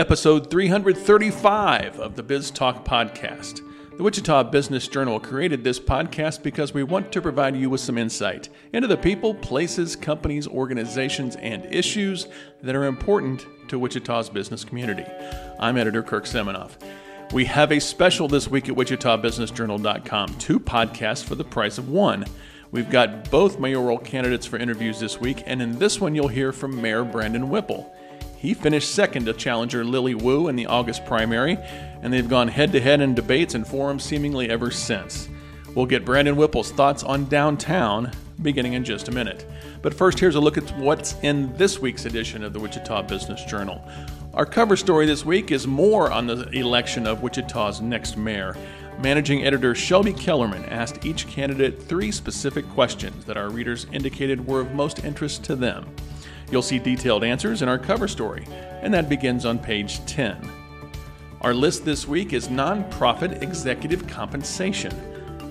Episode 335 of the Biz Talk Podcast. The Wichita Business Journal created this podcast because we want to provide you with some insight into the people, places, companies, organizations, and issues that are important to Wichita's business community. I'm editor Kirk Seminoff. We have a special this week at WichitaBusinessJournal.com two podcasts for the price of one. We've got both mayoral candidates for interviews this week, and in this one, you'll hear from Mayor Brandon Whipple. He finished second to challenger Lily Wu in the August primary, and they've gone head to head in debates and forums seemingly ever since. We'll get Brandon Whipple's thoughts on downtown beginning in just a minute. But first, here's a look at what's in this week's edition of the Wichita Business Journal. Our cover story this week is more on the election of Wichita's next mayor. Managing editor Shelby Kellerman asked each candidate three specific questions that our readers indicated were of most interest to them. You'll see detailed answers in our cover story, and that begins on page 10. Our list this week is nonprofit executive compensation.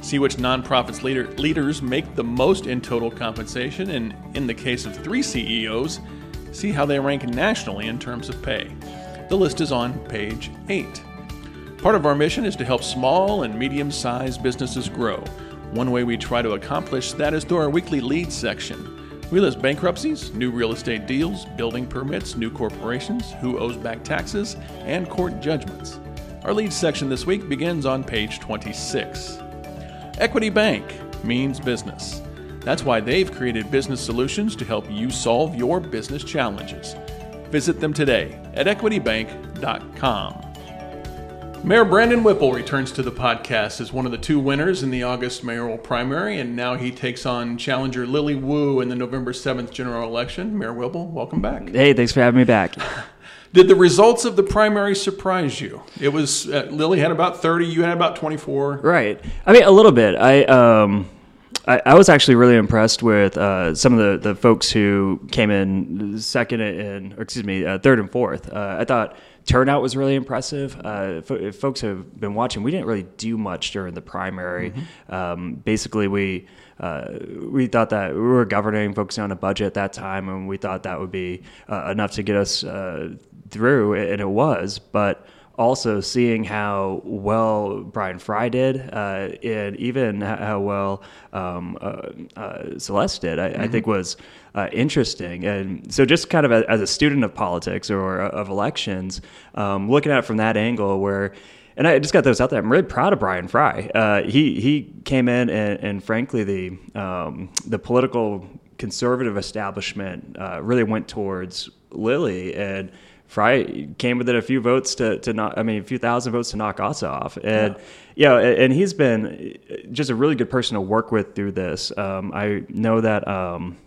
See which nonprofits leader, leaders make the most in total compensation, and in the case of three CEOs, see how they rank nationally in terms of pay. The list is on page 8. Part of our mission is to help small and medium sized businesses grow. One way we try to accomplish that is through our weekly lead section. We list bankruptcies, new real estate deals, building permits, new corporations, who owes back taxes, and court judgments. Our lead section this week begins on page 26. Equity Bank means business. That's why they've created business solutions to help you solve your business challenges. Visit them today at equitybank.com. Mayor Brandon Whipple returns to the podcast as one of the two winners in the August mayoral primary, and now he takes on challenger Lily Wu in the November 7th general election. Mayor Whipple, welcome back. Hey, thanks for having me back. Did the results of the primary surprise you? It was uh, Lily had about 30, you had about 24. Right. I mean, a little bit. I um I, I was actually really impressed with uh, some of the, the folks who came in second and, or excuse me, uh, third and fourth. Uh, I thought turnout was really impressive. Uh, if folks have been watching, we didn't really do much during the primary. Mm-hmm. Um, basically, we uh, we thought that we were governing, focusing on a budget at that time, and we thought that would be uh, enough to get us uh, through, and it was. But also seeing how well Bryan Frye did, uh, and even how well um, uh, uh, Celeste did, I, mm-hmm. I think was uh, interesting. And so, just kind of a, as a student of politics or of elections, um, looking at it from that angle, where and I just got those out there. I'm really proud of Bryan Frye. Uh, he he came in and, and frankly the um, the political conservative establishment uh, really went towards Lily and Frye came within a few votes to, to not, I mean, a few thousand votes to knock us off. And, yeah. you know, and he's been just a really good person to work with through this. Um, I know that um,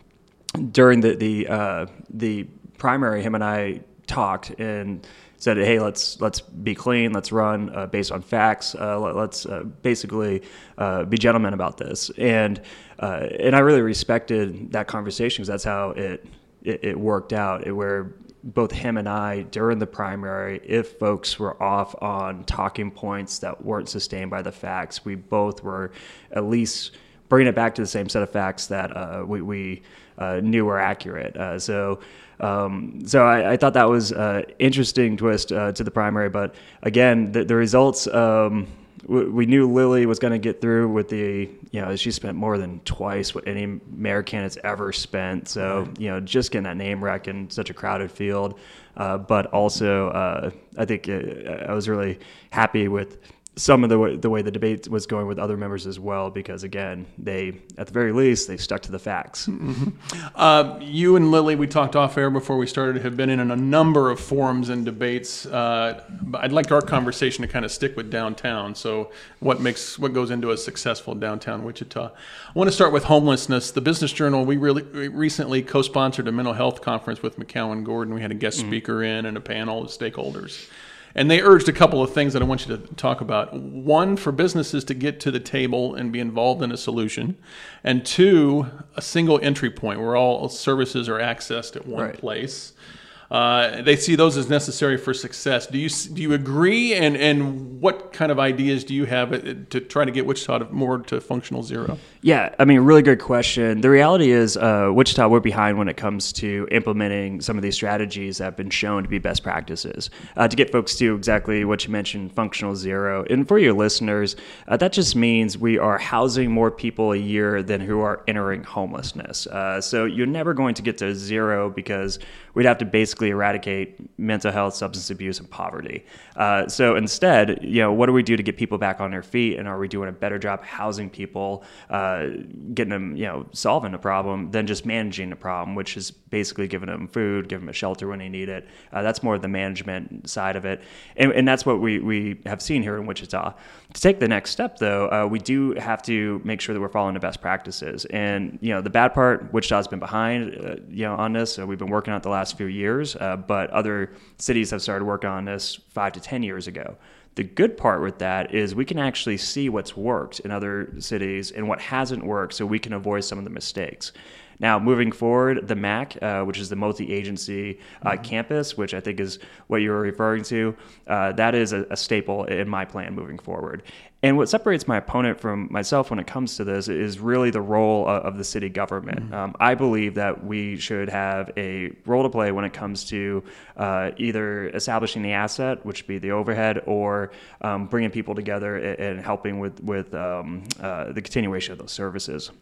during the, the, uh, the primary, him and I talked and said, "Hey, let's let's be clean. Let's run uh, based on facts. Uh, let, us uh, basically uh, be gentlemen about this." And uh, and I really respected that conversation because that's how it, it, it worked out. Where both him and I during the primary, if folks were off on talking points that weren't sustained by the facts, we both were at least bringing it back to the same set of facts that uh, we, we uh, knew were accurate. Uh, so, um, so I, I, thought that was an uh, interesting twist uh, to the primary. But again, the, the results. Um, we knew Lily was going to get through with the, you know, she spent more than twice what any mayor candidate's ever spent. So, you know, just getting that name rec in such a crowded field. Uh, but also, uh, I think I was really happy with some of the way, the way the debate was going with other members as well, because again, they at the very least they stuck to the facts. Mm-hmm. Uh, you and Lily, we talked off air before we started, have been in a number of forums and debates. Uh, I'd like our conversation to kind of stick with downtown. So, what makes what goes into a successful downtown Wichita? I want to start with homelessness. The Business Journal we really we recently co-sponsored a mental health conference with McCownGordon. We had a guest mm-hmm. speaker in and a panel of stakeholders. And they urged a couple of things that I want you to talk about. One, for businesses to get to the table and be involved in a solution. And two, a single entry point where all services are accessed at one right. place. Uh, they see those as necessary for success. Do you do you agree? And and what kind of ideas do you have uh, to try to get Wichita more to functional zero? Yeah, I mean, really good question. The reality is, uh, Wichita we're behind when it comes to implementing some of these strategies that have been shown to be best practices. Uh, to get folks to exactly what you mentioned, functional zero, and for your listeners, uh, that just means we are housing more people a year than who are entering homelessness. So you're never going to get to zero because we'd have to basically eradicate mental health, substance abuse, and poverty. Uh, so instead, you know, what do we do to get people back on their feet, and are we doing a better job housing people, uh, getting them, you know, solving the problem than just managing the problem, which is basically giving them food, giving them a shelter when they need it. Uh, that's more the management side of it, and, and, that's what we we have seen here in Wichita. To take the next step, though, uh, we do have to make sure that we're following the best practices, and you know, the bad part, Wichita's been behind, uh, you know, on this. we've been working on it the last few years, uh, but other cities have started working on this five to 10 years ago. The good part with that is we can actually see what's worked in other cities and what hasn't worked so we can avoid some of the mistakes. Now, moving forward, the MAC, uh, which is the multi agency uh, mm-hmm. campus, which I think is what you were referring to, uh, that is a, a, staple in my plan moving forward. And what separates my opponent from myself when it comes to this is really the role of the city government. Mm-hmm. Um, I believe that we should have a role to play when it comes to uh, either establishing the asset, which would be the overhead, or um, bringing people together and, helping with with um, uh, the continuation of those services.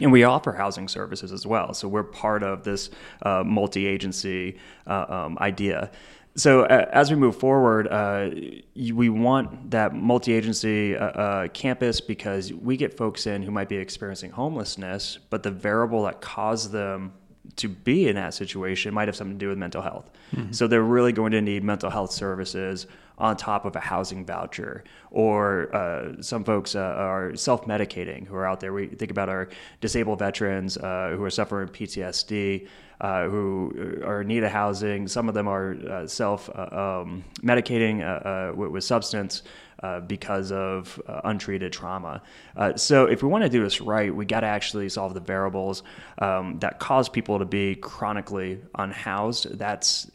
And we offer housing services as well. So we're part of this uh, multi agency uh, um, idea. So uh, as we move forward, uh, we want that multi-agency uh, uh, campus because we get folks in who might be experiencing homelessness, but the variable that caused them to be in that situation might have something to do with mental health. Mm-hmm. So they're really going to need mental health services on top of a housing voucher. Or uh, some folks uh, are self medicating who are out there. We think about our disabled veterans uh, who are suffering PTSD. Uh, who are in need of housing. Some of them are uh, self uh, um, medicating with, with, substance because of untreated trauma. so, if we want to do this right, we got to actually solve the variables um, that cause people to be chronically unhoused. That's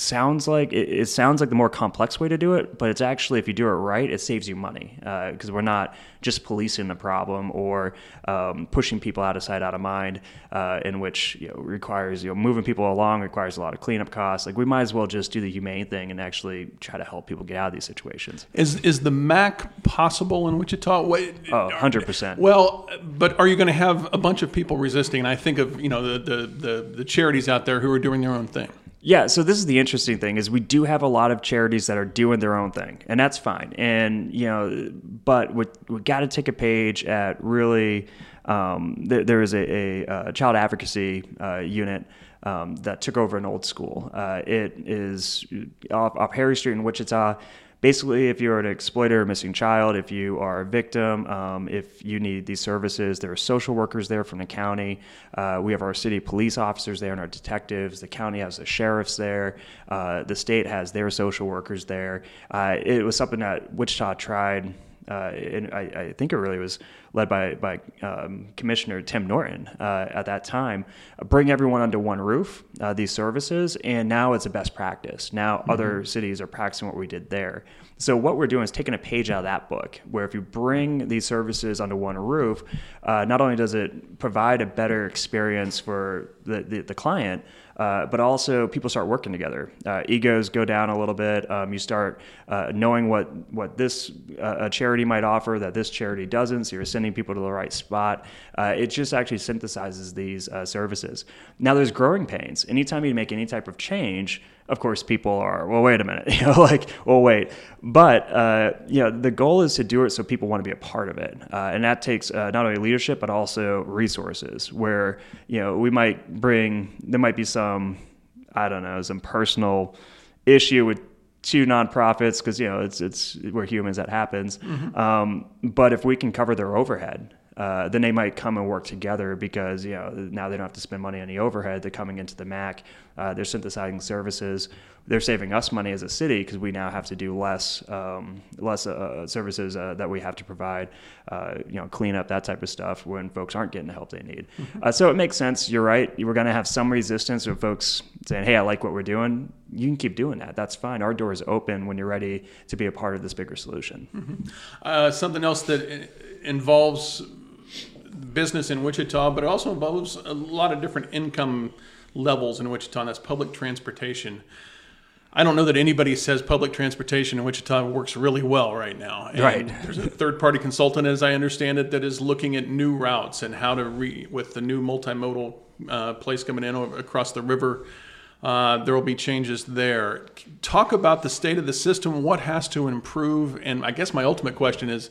sounds like it, it, sounds like the more complex way to do it, but it's actually if you do it right, it saves you money because uh, we're not just policing the problem or um, pushing people out of sight, out of mind, uh, in which you know, requires you know moving people along requires a lot of cleanup costs. Like we might as well just do the humane thing and actually try to help people get out of these situations. Is is the MAC possible in Wichita? Wait, oh, 100 percent. Well, but are you going to have a bunch of people resisting? And I think of you know the, the the the charities out there who are doing their own thing. Yeah, so this is the interesting thing is we do have a lot of charities that are doing their own thing, and that's fine. And you know, but we we got to take a page at really. Um, there, there is a, a, a child advocacy uh, unit um, that took over an old school. Uh, it is off, off Harry Street in Wichita basically, if you're an exploiter missing child, if you are a victim, um, if you need these services, there are social workers there from the county. Uh, we have our city police officers there and our detectives. The county has the sheriffs there. Uh, the state has their social workers there. Uh, it was something that Wichita tried uh, and I, I, think it really was led by by um, Commissioner Tim Norton uh, at that time, bring everyone under one roof, uh, these services, and now it's a best practice. Now mm-hmm. other cities are practicing what we did there. So what we're doing is taking a page out of that book, where if you bring these services under one roof, uh, not only does it provide a better experience for the, the, the client, uh, but also people start working together. Uh, egos go down a little bit. Um, you start uh, knowing what what this uh, charity might offer that this charity doesn't. So you're sending people to the right spot. Uh, it just actually synthesizes these services. Now there's growing pains. Anytime you make any type of change, of course, people are, well, wait a minute, you know, like, well, wait. But, uh, you know, the goal is to do it so people want to be a part of it. Uh, and that takes uh, not only leadership, but also resources where, you know, we might bring, there might be some, I don't know, some personal issue with two nonprofits because, you know, it's, it's, we're humans, that happens. Mm-hmm. Um, but if we can cover their overhead, uh, then they might come and work together because you know now they don't have to spend money on the overhead. They're coming into the MAC. Uh, they're synthesizing services. They're saving us money as a city because we now have to do less um, less uh, services uh, that we have to provide. Uh, you know, clean up that type of stuff when folks aren't getting the help they need. Mm-hmm. Uh, so it makes sense. You're right. We're going to have some resistance of folks saying, "Hey, I like what we're doing." You can keep doing that. That's fine. Our door is open when you're ready to be a part of this bigger solution. Mm-hmm. something else that involves business in Wichita, but it also involves a lot of different income levels in Wichita. And that's public transportation. I don't know that anybody says public transportation in Wichita works really well right now. And right. There's a third-party consultant, as I understand it, that is looking at new routes and how to re with the new multimodal uh, place coming in across the river. Uh, there will be changes there. Talk about the state of the system. What has to improve? And I guess my ultimate question is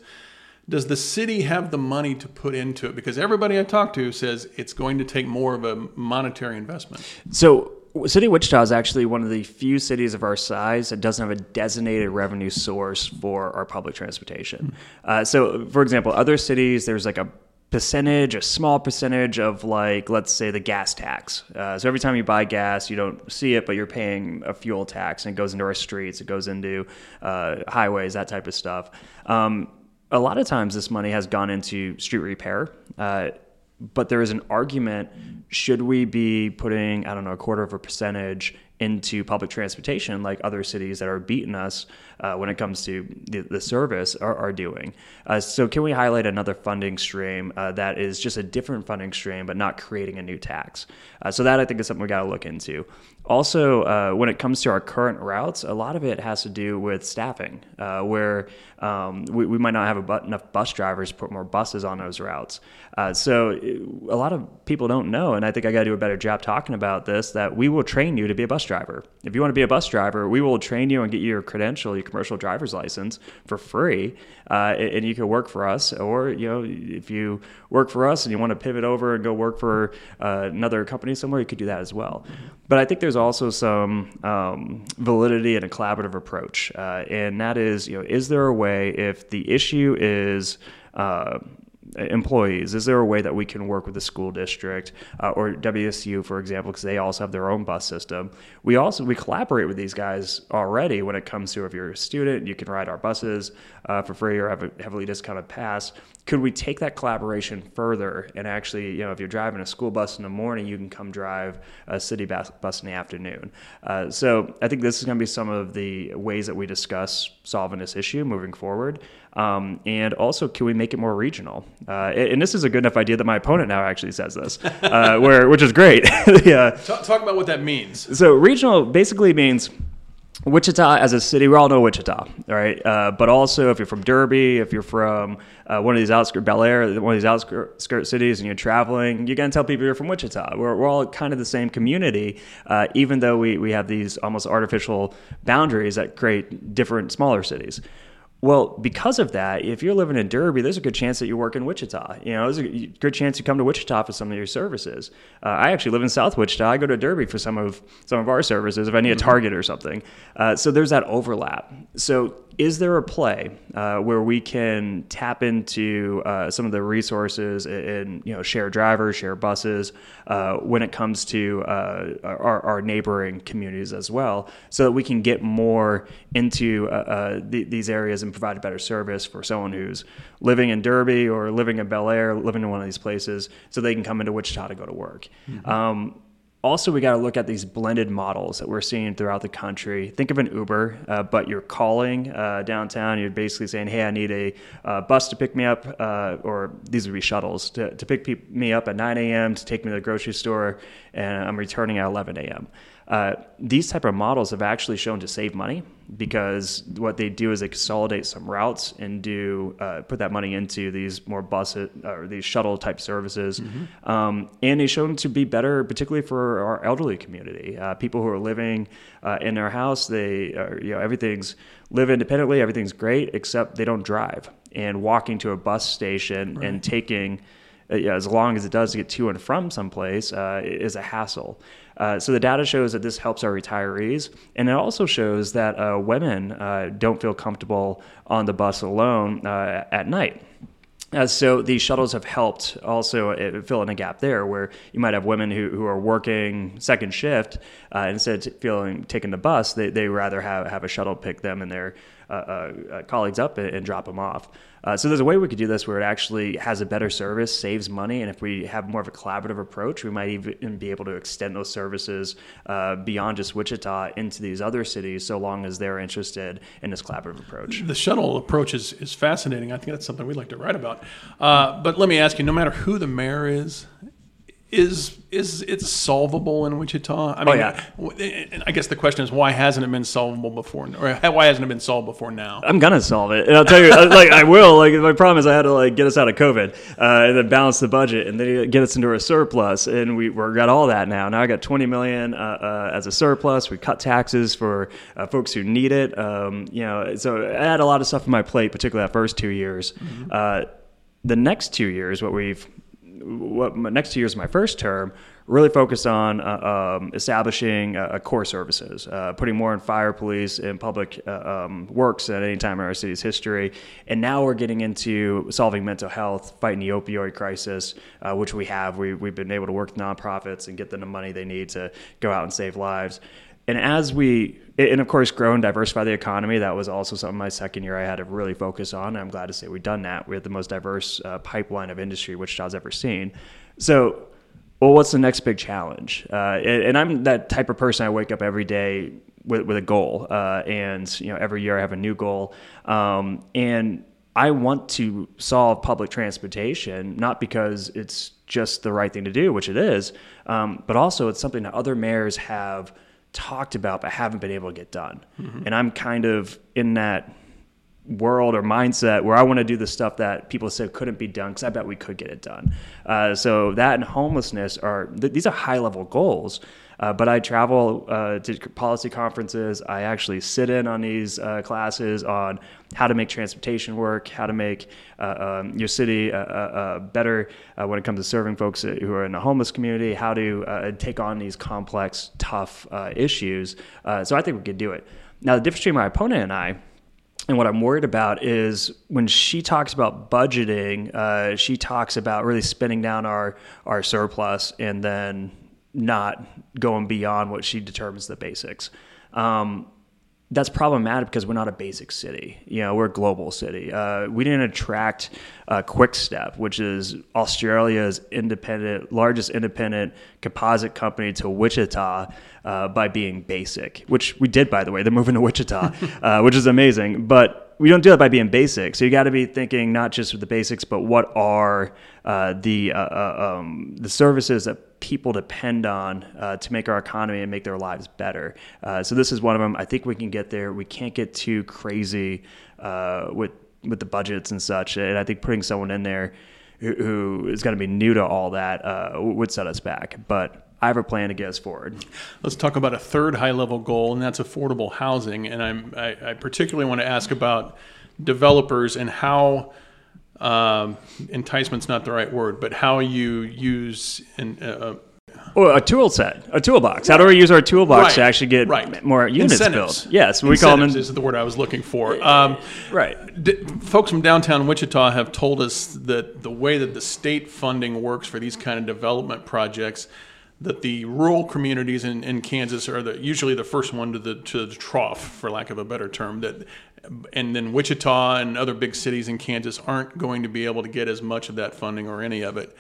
does the city have the money to put into it? Because everybody I talk to says it's going to take more of a monetary investment. So, City of Wichita is actually one of the few cities of our size that doesn't have a designated revenue source for our public transportation. Uh, so, for example, other cities, there's like a percentage, a small percentage of like, let's say the gas tax. Uh, so every time you buy gas, you don't see it, but you're paying a fuel tax and it goes into our streets, it goes into uh, highways, that type of stuff. Um, a lot of times this money has gone into street repair. Uh, but there is an argument should we be putting, I don't know, a quarter of a percentage into public transportation like other cities that are beating us uh, when it comes to the, the service are, are doing. Uh, so, can we highlight another funding stream uh, that is just a different funding stream but not creating a new tax? Uh, so, that I think is something we got to look into. Also, uh, when it comes to our current routes, a lot of it has to do with staffing, uh, where um, we, we, might not have bu- enough bus drivers to put more buses on those routes. so, a lot of people don't know, and I think I got to do a better job talking about this, that we will train you to be a bus driver. If you want to be a bus driver, we will train you and get you your credential, your commercial driver's license for free, uh, and you can work for us. Or you know, if you work for us and you want to pivot over and go work for uh, another company somewhere, you could do that as well. But I think there's also some um, validity in a collaborative approach, uh, and that is, you know, is there a way if the issue is uh, employees? Is there a way that we can work with the school district uh, or WSU, for example, because they also have their own bus system? We also we collaborate with these guys already when it comes to if you're a student, you can ride our buses uh, for free or have a heavily discounted pass. Could we take that collaboration further and actually, you know, if you're driving a school bus in the morning, you can come drive a city bus, bus in the afternoon. Uh, so I think this is going to be some of the ways that we discuss solving this issue moving forward. Um, and also, can we make it more regional? Uh, and this is a good enough idea that my opponent now actually says this, uh, where which is great. yeah. Talk, talk, about what that means. So regional basically means. Wichita as a city, we all know Wichita, right? Uh, but also, if you're from Derby, if you're from uh, one of these outskirts, Bel Aire, one of these outskirt cities, and you're traveling, you're going to tell people you're from Wichita. We're, we're all kind of the same community, uh, even though we, we have these almost artificial boundaries that create different, smaller cities. Well, because of that, if you're living in Derby, there's a good chance that you work in Wichita. You know, there's a good chance you come to Wichita for some of your services. Uh, I actually live in South Wichita. I go to Derby for some of some of our services if I need a mm-hmm. Target or something. Uh, so there's that overlap. So is there a play uh, where we can tap into uh, some of the resources and you know share drivers, share buses uh, when it comes to uh, our, our, neighboring communities as well, so that we can get more into uh, uh, these areas and provide a better service for someone who's living in Derby or living in Bel Aire, living in one of these places, so they can come into Wichita to go to work. Mm-hmm. Um, also, we got to look at these blended models that we're seeing throughout the country. Think of an Uber, uh, but you're calling uh, downtown. You're basically saying, "Hey, I need a uh, bus to pick me up," uh, or these would be shuttles to, to pick pe- me up at 9 a.m. to take me to the grocery store, and I'm returning at 11 a.m. Uh, these type of models have actually shown to save money because what they do is they consolidate some routes and do uh, put that money into these more bus or these shuttle type services, mm-hmm. um, and they've shown to be better, particularly for our elderly community, uh, people who are living uh, in their house. They are, you know everything's live independently, everything's great except they don't drive, and walking to a bus station right. and taking uh, as long as it does to get to and from someplace uh, is a hassle. Uh, so the data shows that this helps our retirees, and it also shows that uh, women uh, don't feel comfortable on the bus alone uh, at night. Uh, so these shuttles have helped also uh, fill in a gap there where you might have women who, who are working second shift uh, instead of feeling taking the bus they, they rather have, have a shuttle pick them and their uh, uh, colleagues up and, and, drop them off uh, so there's a way we could do this where it actually has a better service, saves money, and if we have more of a collaborative approach, we might even be able to extend those services uh, beyond just Wichita into these other cities, so long as they're interested in this collaborative approach. The shuttle approach is, is fascinating. I think that's something we'd like to write about. Uh, but let me ask you: no matter who the mayor is, is is it solvable in Wichita? I mean, oh, yeah. I guess the question is why hasn't it been solvable before, or why hasn't it been solved before now? I'm gonna solve it, and I'll tell you, like I will. Like my problem is, I had to like get us out of COVID uh, and then balance the budget, and then get us into a surplus, and we we got all that now. Now I got 20 million uh, uh, as a surplus. We cut taxes for uh, folks who need it. Um, you know, so I had a lot of stuff on my plate, particularly that first two years. Mm-hmm. Uh, the next two years, what we've what next year is my first term really focused on uh, um, establishing uh, core services, uh, putting more in fire police and public uh, um, works at any time in our city's history. And now we're getting into solving mental health, fighting the opioid crisis, uh, which we have. We, we've been able to work with nonprofits and get them the money they need to go out and save lives. And as we, and of course, grow and diversify the economy, that was also something my second year I had to really focus on. I'm glad to say we've done that. We have the most diverse uh, pipeline of industry Wichita's ever seen. So, well, what's the next big challenge? Uh, and, I'm that type of person. I wake up every day with, with a goal, uh, and you know, every year I have a new goal. Um, and I want to solve public transportation, not because it's just the right thing to do, which it is, um, but also it's something that other mayors have talked about but haven't been able to get done. Mm-hmm. And I'm kind of in that world or mindset where I want to do the stuff that people said couldn't be done because I bet we could get it done. Uh, so that and homelessness are th- these are high level goals. Uh, but I travel uh, to policy conferences. I actually sit in on these uh, classes on how to make transportation work, how to make uh, um, your city uh, better when it comes to serving folks who are in the homeless community, how to take on these complex, tough issues. so I think we could do it. Now, the difference between my opponent and I and what I'm worried about is when she talks about budgeting, uh, she talks about really spending down our our surplus and then not going beyond what she determines the basics. Um, that's problematic because we're not a basic city. You know, we're a global city. Uh, we didn't attract uh, Quickstep, which is Australia's independent, largest independent composite company to Wichita uh, by being basic, which we did, by the way. They're moving to Wichita, uh, which is amazing. But we don't do it by being basic. So you got to be thinking not just with the basics, but what are uh, the uh, uh, um, the services that people depend on uh, to make our economy and make their lives better. Uh, so this is one of them. I think we can get there. We can't get too crazy uh, with with the budgets and such. And I think putting someone in there who, who is going to be new to all that would set us back. But I have a plan to get us forward. Let's talk about a third high level goal, and that's affordable housing. And I'm, I, I particularly want to ask about developers and how um, enticement's not the right word, but how you use an, uh, or a tool set, a toolbox. How do we use our toolbox right, to actually get right. more units Incentives. built? Yes, we call them. Is the word I was looking for. Um, right. D- folks from downtown Wichita have told us that the way that the state funding works for these kind of development projects that the rural communities in, in Kansas are the, usually the first one to the to the trough, for lack of a better term. That and then Wichita and other big cities in Kansas aren't going to be able to get as much of that funding or any of it.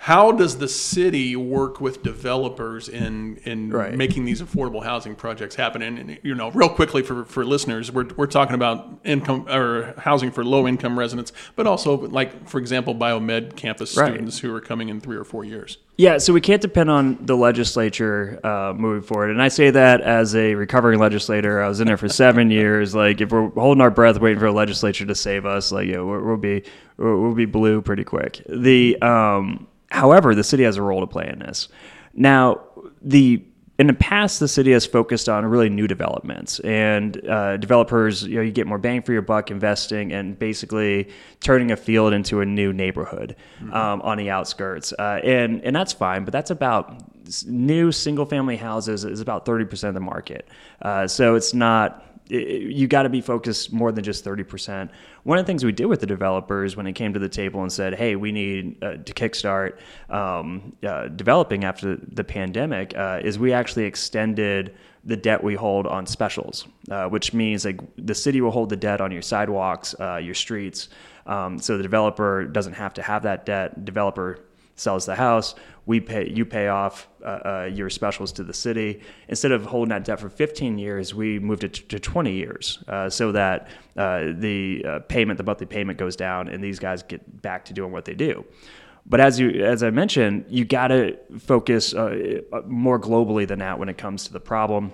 How does the city work with developers in in right. making these affordable housing projects happen? And, and, you know, real quickly for, for listeners, we're, we're talking about income or housing for low income residents, but also like for example, biomed campus right. students who are coming in three or four years. Yeah, so we can't depend on the legislature uh, moving forward, and I say that as a recovering legislator. I was in there for seven years. Like, if we're holding our breath waiting for a legislature to save us, like, yeah, we'll be we'll be blue pretty quick. The um, However, the city has a role to play in this. Now, the in the past, the city has focused on really new developments and uh, developers. You know, you get more bang for your buck investing and basically turning a field into a new neighborhood mm-hmm. um, on the outskirts, uh, and and that's fine. But that's about new single family houses is about thirty percent of the market. Uh, so it's not you got to be focused more than just 30%. One of the things we did with the developers when it came to the table and said, hey, we need uh, to kickstart um, uh, developing after the pandemic uh, is we actually extended the debt we hold on specials, uh, which means like the city will hold the debt on your sidewalks, uh, your streets. Um, so the developer doesn't have to have that debt. Developer sells the house, we pay you pay off uh, uh, your specials to the city. Instead of holding that debt for 15 years, we moved it to 20 years uh, so that uh, the uh, payment, the monthly payment, goes down, and these guys get back to doing what they do. But as you as I mentioned, you got to focus uh, more globally than that when it comes to the problem.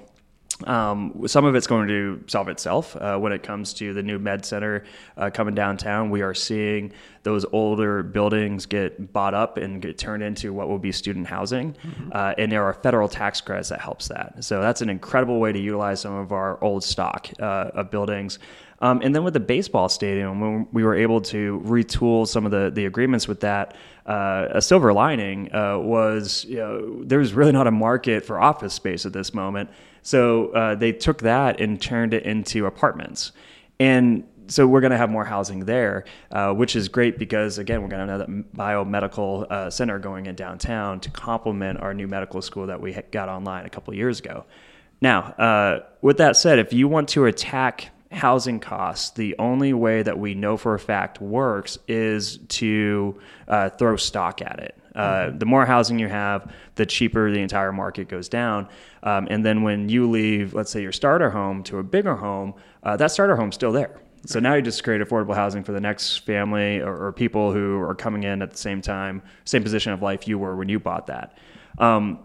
Um, some of it's going to solve itself uh, when it comes to the new med center uh, coming downtown. We are seeing those older buildings get bought up and get turned into what will be student housing, mm-hmm. uh, and there are federal tax credits that helps that. So that's an incredible way to utilize some of our old stock uh, of buildings. Um, and then with the baseball stadium, when we were able to retool some of the, the agreements with that, uh, a silver lining uh, was you know, there's really not a market for office space at this moment. So uh, they took that and turned it into apartments. And so we're going to have more housing there, uh, which is great because again we're going to have another biomedical uh, center going in downtown to complement our new medical school that we got online a couple years ago. Now, uh, with that said, if you want to attack housing costs, the only way that we know for a fact works is to uh, throw stock at it. Uh. The more housing you have, the cheaper the entire market goes down. Um, and then when you leave, let's say your starter home to a bigger home, uh, that starter home's still there. So now you just create affordable housing for the next family or, or, people who are coming in at the same time, same position of life you were when you bought that. Um,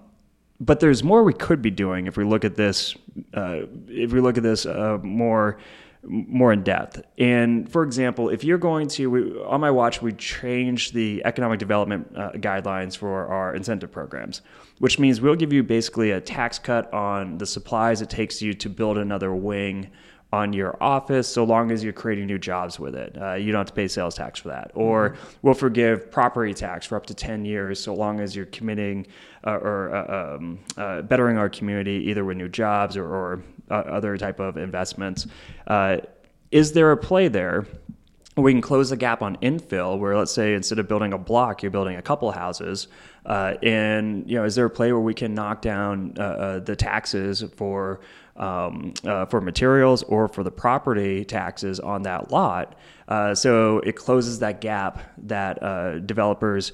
but there's more we could be doing if we look at this. Uh, if we look at this uh, more more in depth. And for example, if you're going to, we, on my watch, we changed the economic development uh, guidelines for our incentive programs, which means we'll give you basically a tax cut on the supplies it takes you to build another wing on your office so long as you're creating new jobs with it. Uh, you don't have to pay sales tax for that. Or mm-hmm. we'll forgive property tax for up to 10 years so long as you're committing uh, or uh, um, uh, bettering our community either with new jobs or, or uh, other type of investments. Uh, is there a play there? we can close the gap on infill where let's say instead of building a block you're building a couple houses uh, and you know is there a play where we can knock down uh, uh, the taxes for um, uh, for materials or for the property taxes on that lot so it closes that gap that developers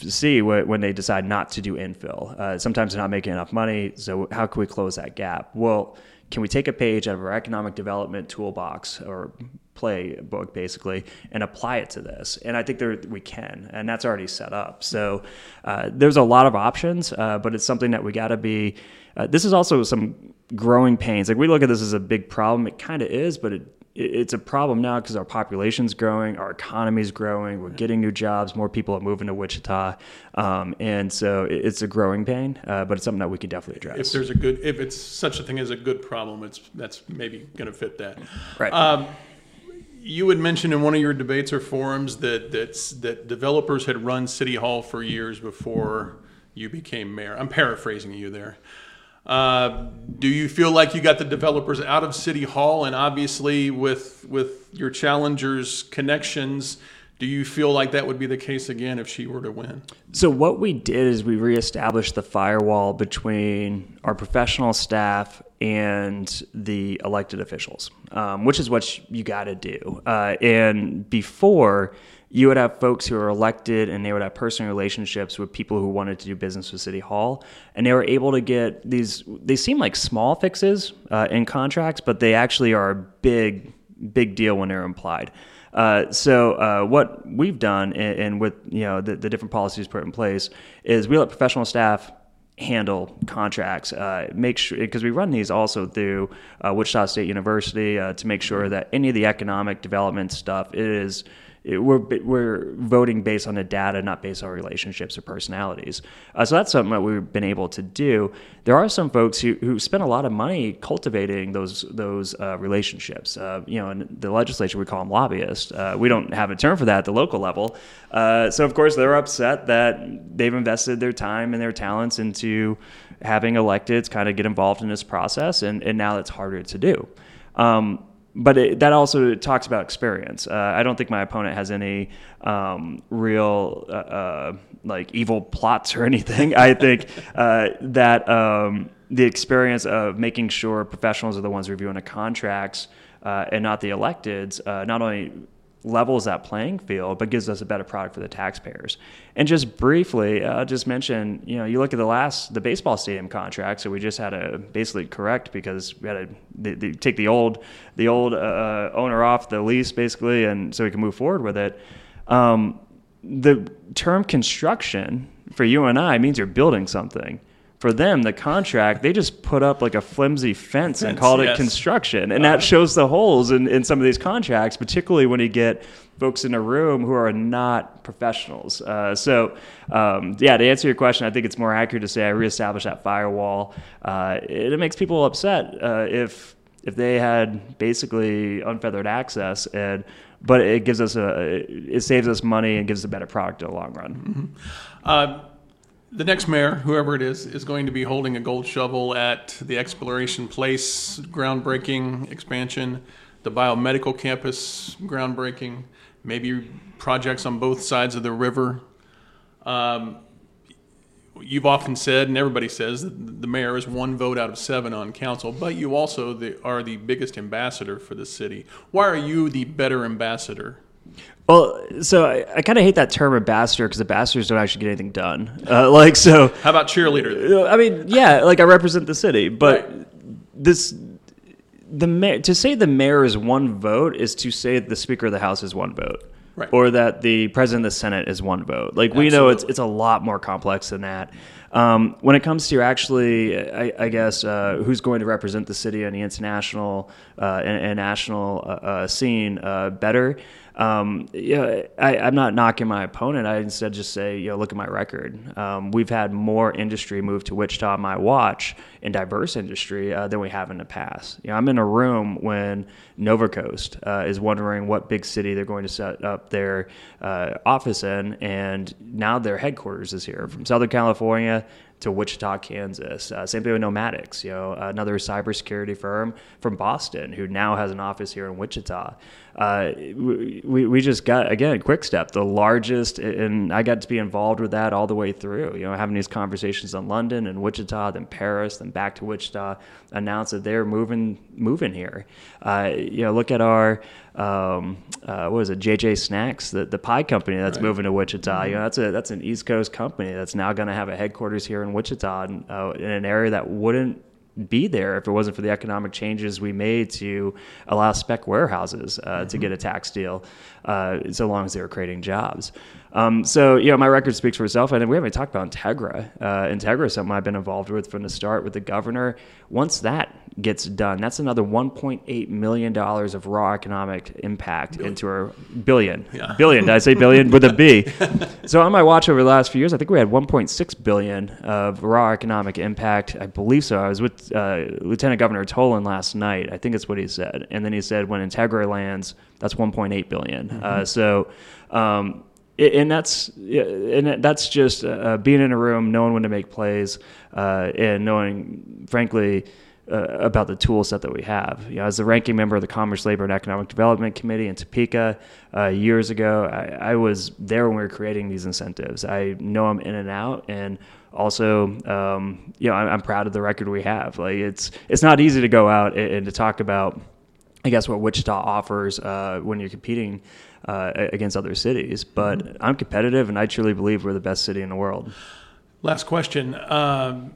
see when they decide not to do infill sometimes they're not making enough money so how can we close that gap well can we take a page out of our economic development toolbox or playbook basically and apply it to this? And i think there we can and that's already set up. So uh, there's a lot of options uh, but it's something that we got to be uh, this is also some growing pains. Like we look at this as a big problem. It kind of is but it it's a problem now because our population's growing, our economy's growing, we're getting new jobs, more people are moving to Wichita, um, and so it's a growing pain, uh, but it's something that we can definitely address. If there's a good, if it's such a thing as a good problem, it's that's maybe going to fit that. Right. Um, you had mentioned in one of your debates or forums that that's, that developers had run City Hall for years before you became mayor. I'm paraphrasing you there. Uh, do you feel like you got the developers out of City Hall, and obviously with with your challengers' connections? Do you feel like that would be the case again if she were to win? So what we did is we reestablished the firewall between our professional staff and the elected officials, um, which is what you got to do. Uh, and before you would have folks who are elected and they would have personal relationships with people who wanted to do business with City Hall. And they were able to get these, they seem like small fixes uh, in contracts, but they actually are a big, big deal when they're implied. Uh, so uh, what we've done, and, and with you know the, the, different policies put in place, is we let professional staff handle contracts. Uh, make sure because we run these also through uh, Wichita State University uh, to make sure that any of the economic development stuff is we're we're voting based on the data, not based on relationships or personalities. Uh, so that's something that we've been able to do. There are some folks who, who spend a lot of money cultivating those those uh, relationships. Uh, you know, in the legislature we call them lobbyists. Uh, we don't have a term for that at the local level. Uh, so of course they're upset that they've invested their time and their talents into having electeds kind of get involved in this process, and, and now it's harder to do. Um, but it, that also talks about experience. Uh, I don't think my opponent has any um, real uh, uh, like evil plots or anything. I think uh, that um, the experience of making sure professionals are the ones reviewing the contracts uh, and not the electeds, uh, not only levels that playing field, but gives us a better product for the taxpayers. And just briefly, I'll just mention, you know, you look at the last the baseball stadium contract. So we just had to basically correct because we had to take the old the old uh, owner off the lease basically, and so we can move forward with it. Um, the term construction for you and I means you're building something for them, the contract, they just put up like a flimsy fence and called yes. it construction. And that shows the holes in, in some of these contracts, particularly when you get folks in a room who are not professionals. Uh, so, um, yeah, to answer your question, I think it's more accurate to say I reestablished that firewall. Uh, it, it, makes people upset uh, if if they had basically unfeathered access and but it gives us a it saves us money and gives us a better product in the long run. Mm-hmm. The next mayor, whoever it is, is going to be holding a gold shovel at the Exploration Place groundbreaking expansion, the biomedical campus groundbreaking, maybe projects on both sides of the river. Um, you've often said, and everybody says, that the mayor is one vote out of seven on council, but you also the, are the biggest ambassador for the city. Why are you the better ambassador well, so I, I kind of hate that term ambassador because ambassadors don't actually get anything done. Uh, like, so how about cheerleader? I mean, yeah, like I represent the city, but right. this the mayor to say the mayor is one vote is to say the speaker of the house is one vote. Right. Or that the president of the Senate is one vote. Like Absolutely. we know it's it's a lot more complex than that. Um, when it comes to actually, I, I guess, uh, who's going to represent the city on the international uh, and, and, national uh, uh scene uh, better, um, yeah, I, am not knocking my opponent. I instead just say, you know, look at my record. Um, we've had more industry move to Wichita on my watch in diverse industry uh, than we have in the past. You know, I'm in a room when Novacoast uh, is wondering what big city they're going to set up their uh, office in, and now their headquarters is here from Southern California to Wichita, Kansas. Uh, same thing with Nomadics, you know, another cybersecurity firm from Boston who now has an office here in Wichita. Uh, we, we just got again Quickstep the largest and i got to be involved with that all the way through you know having these conversations in london and wichita then paris then back to wichita announced that they're moving moving here uh, you know look at our um, uh, what is it jj snacks the, the pie company that's right. moving to wichita mm-hmm. you know that's a that's an east coast company that's now going to have a headquarters here in wichita uh, in an area that wouldn't be there if it wasn't for the economic changes we made to allow spec warehouses uh, mm-hmm. to get a tax deal, uh, so long as they were creating jobs. Um, so, you know, my record speaks for itself. And we haven't talked about Integra. Uh, Integra is something I've been involved with from the start with the governor. Once that gets done, that's another $1.8 million of raw economic impact billion. into our billion. Yeah. Billion. Did I say billion with a B? so on my watch over the last few years, I think we had 1.6 billion of raw economic impact. I believe so. I was with uh, Lieutenant Governor Toland last night. I think that's what he said. And then he said when Integra lands, that's 1.8 billion. Mm-hmm. Uh, so um, and that's and that's just uh, uh, being in a room, knowing when to make plays, uh, and knowing, frankly, uh, about the tool set that we have. You know, as the ranking member of the Commerce, Labor, and Economic Development Committee in Topeka uh, years ago, I, I, was there when we were creating these incentives. I know them in and out, and also, um, you know, I'm, I'm, proud of the record we have. Like it's it's not easy to go out and, and to talk about. I guess what Wichita offers uh, when you're competing uh, against other cities. But mm-hmm. I'm competitive, and I truly believe we're the best city in the world. Last question. Um,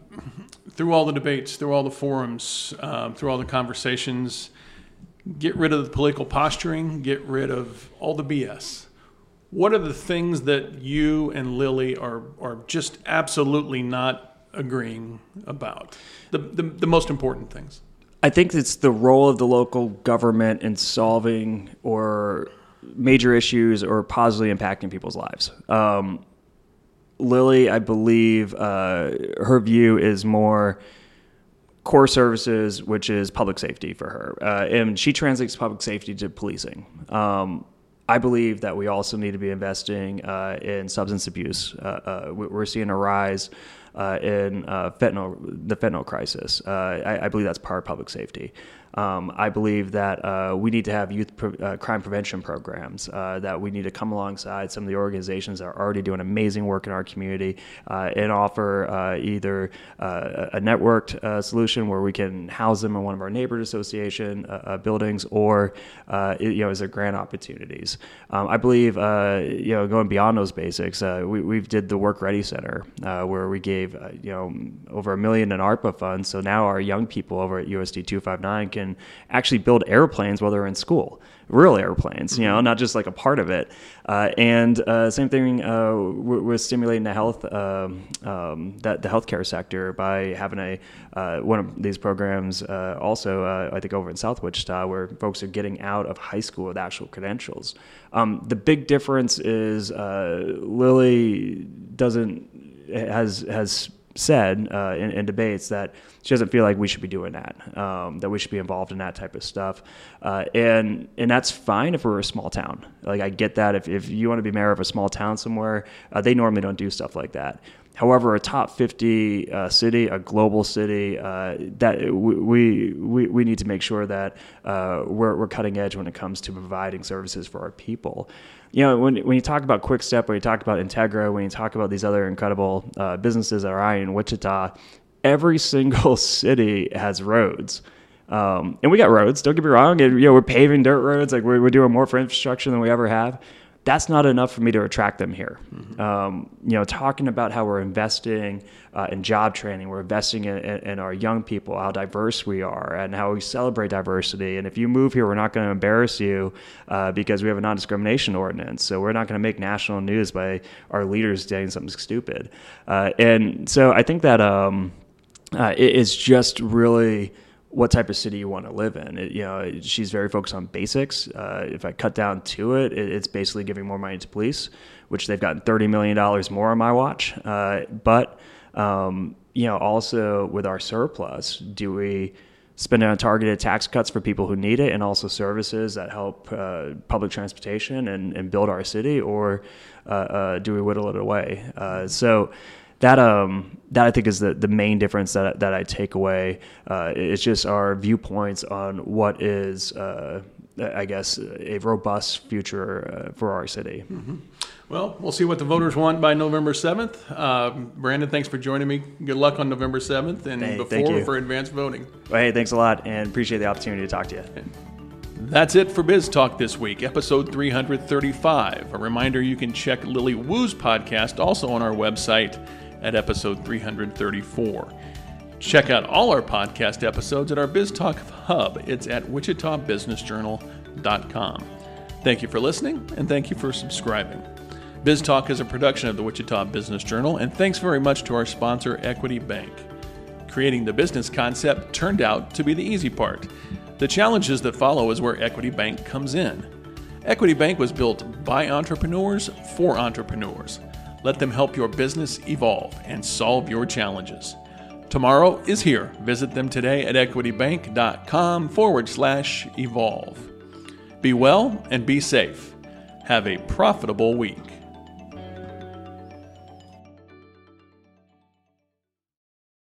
through all the debates, through all the forums, um, through all the conversations, get rid of the political posturing, get rid of all the BS. What are the things that you and Lily are, are just absolutely not agreeing about? The, the, the most important things. I think it's the role of the local government in solving or major issues or positively impacting people's lives. Um, Lily, I believe uh, her view is more core services, which is public safety for her. Uh, and she translates public safety to policing. Um, I believe that we also need to be investing uh, in substance abuse. Uh, uh, we're seeing a rise uh, in fentanyl, the fentanyl crisis. I, I, believe that's part of public safety. Um, I believe that uh, we need to have youth pre- uh, crime prevention programs, uh, that we need to come alongside some of the organizations that are already doing amazing work in our community uh, and offer uh, either uh, a networked solution where we can house them in one of our neighborhood association buildings or, you know, as their grant opportunities. Um, I believe, you know, going beyond those basics, we, we've did the Work Ready Center where we gave, you know, over a million in ARPA funds. So now our young people over at USD 259 can can actually build airplanes while they're in school, real airplanes, you know, mm-hmm. not just like a part of it. Uh, and uh, same thing uh, with stimulating the health, um, um, that the healthcare sector by having a uh, one of these programs. Uh, also, uh, I think over in South Wichita, where folks are getting out of high school with actual credentials. Um, the big difference is Lily doesn't has has said uh, in, in, debates that she doesn't feel like we should be doing that, um, that we should be involved in that type of stuff, uh, and and that's fine if we're a small town. Like I get that if if you want to be mayor of a small town somewhere, uh, they normally don't do stuff like that. However, a top 50 uh, city, a global city, uh, that we, we, we need to make sure that uh, we're, we're cutting edge when it comes to providing services for our people. You know, when, when you talk about Quickstep, when you talk about Integra, when you talk about these other incredible uh, businesses that are in Wichita, every single city has roads. Um, and we got roads. Don't get me wrong. You know, we're paving dirt roads. Like we're, we're doing more for infrastructure than we ever have that's not enough for me to attract them here. Mm-hmm. Um, you know, talking about how we're investing uh, in job training, we're investing in, in, in, our young people, how diverse we are, and how we celebrate diversity. And if you move here, we're not going to embarrass you uh, because we have a non-discrimination ordinance. So we're not going to make national news by our leaders saying something stupid. Uh, and so I think that um, uh, it is just really what type of city you want to live in. It, you know, she's very focused on basics. Uh, if I cut down to it, it, it's basically giving more money to police, which they've gotten thirty million dollars more on my watch. Uh, but um, you know, also with our surplus, do we spend it on targeted tax cuts for people who need it, and also services that help uh, public transportation and, and, build our city, or uh, uh, do we whittle it away? Uh, so that um that I think is the the main difference that that I take away. Uh, it's just our viewpoints on what is. Uh, I guess a robust future uh, for our city. Mm-hmm. Well, we'll see what the voters want by November 7th. Uh, Brandon, thanks for joining me. Good luck on November 7th and hey, before for advanced voting. Well, hey, thanks a lot and appreciate the opportunity to talk to you. That's it for Biz Talk this week, episode 335. A reminder you can check Lily Wu's podcast also on our website at episode 334. Check out all our podcast episodes at our BizTalk hub. It's at wichitabusinessjournal.com. Thank you for listening, and thank you for subscribing. BizTalk is a production of the Wichita Business Journal, and thanks very much to our sponsor, Equity Bank. Creating the business concept turned out to be the easy part. The challenges that follow is where Equity Bank comes in. Equity Bank was built by entrepreneurs for entrepreneurs. Let them help your business evolve and solve your challenges. Tomorrow is here. Visit them today at equitybank.com forward slash evolve. Be well and be safe. Have a profitable week.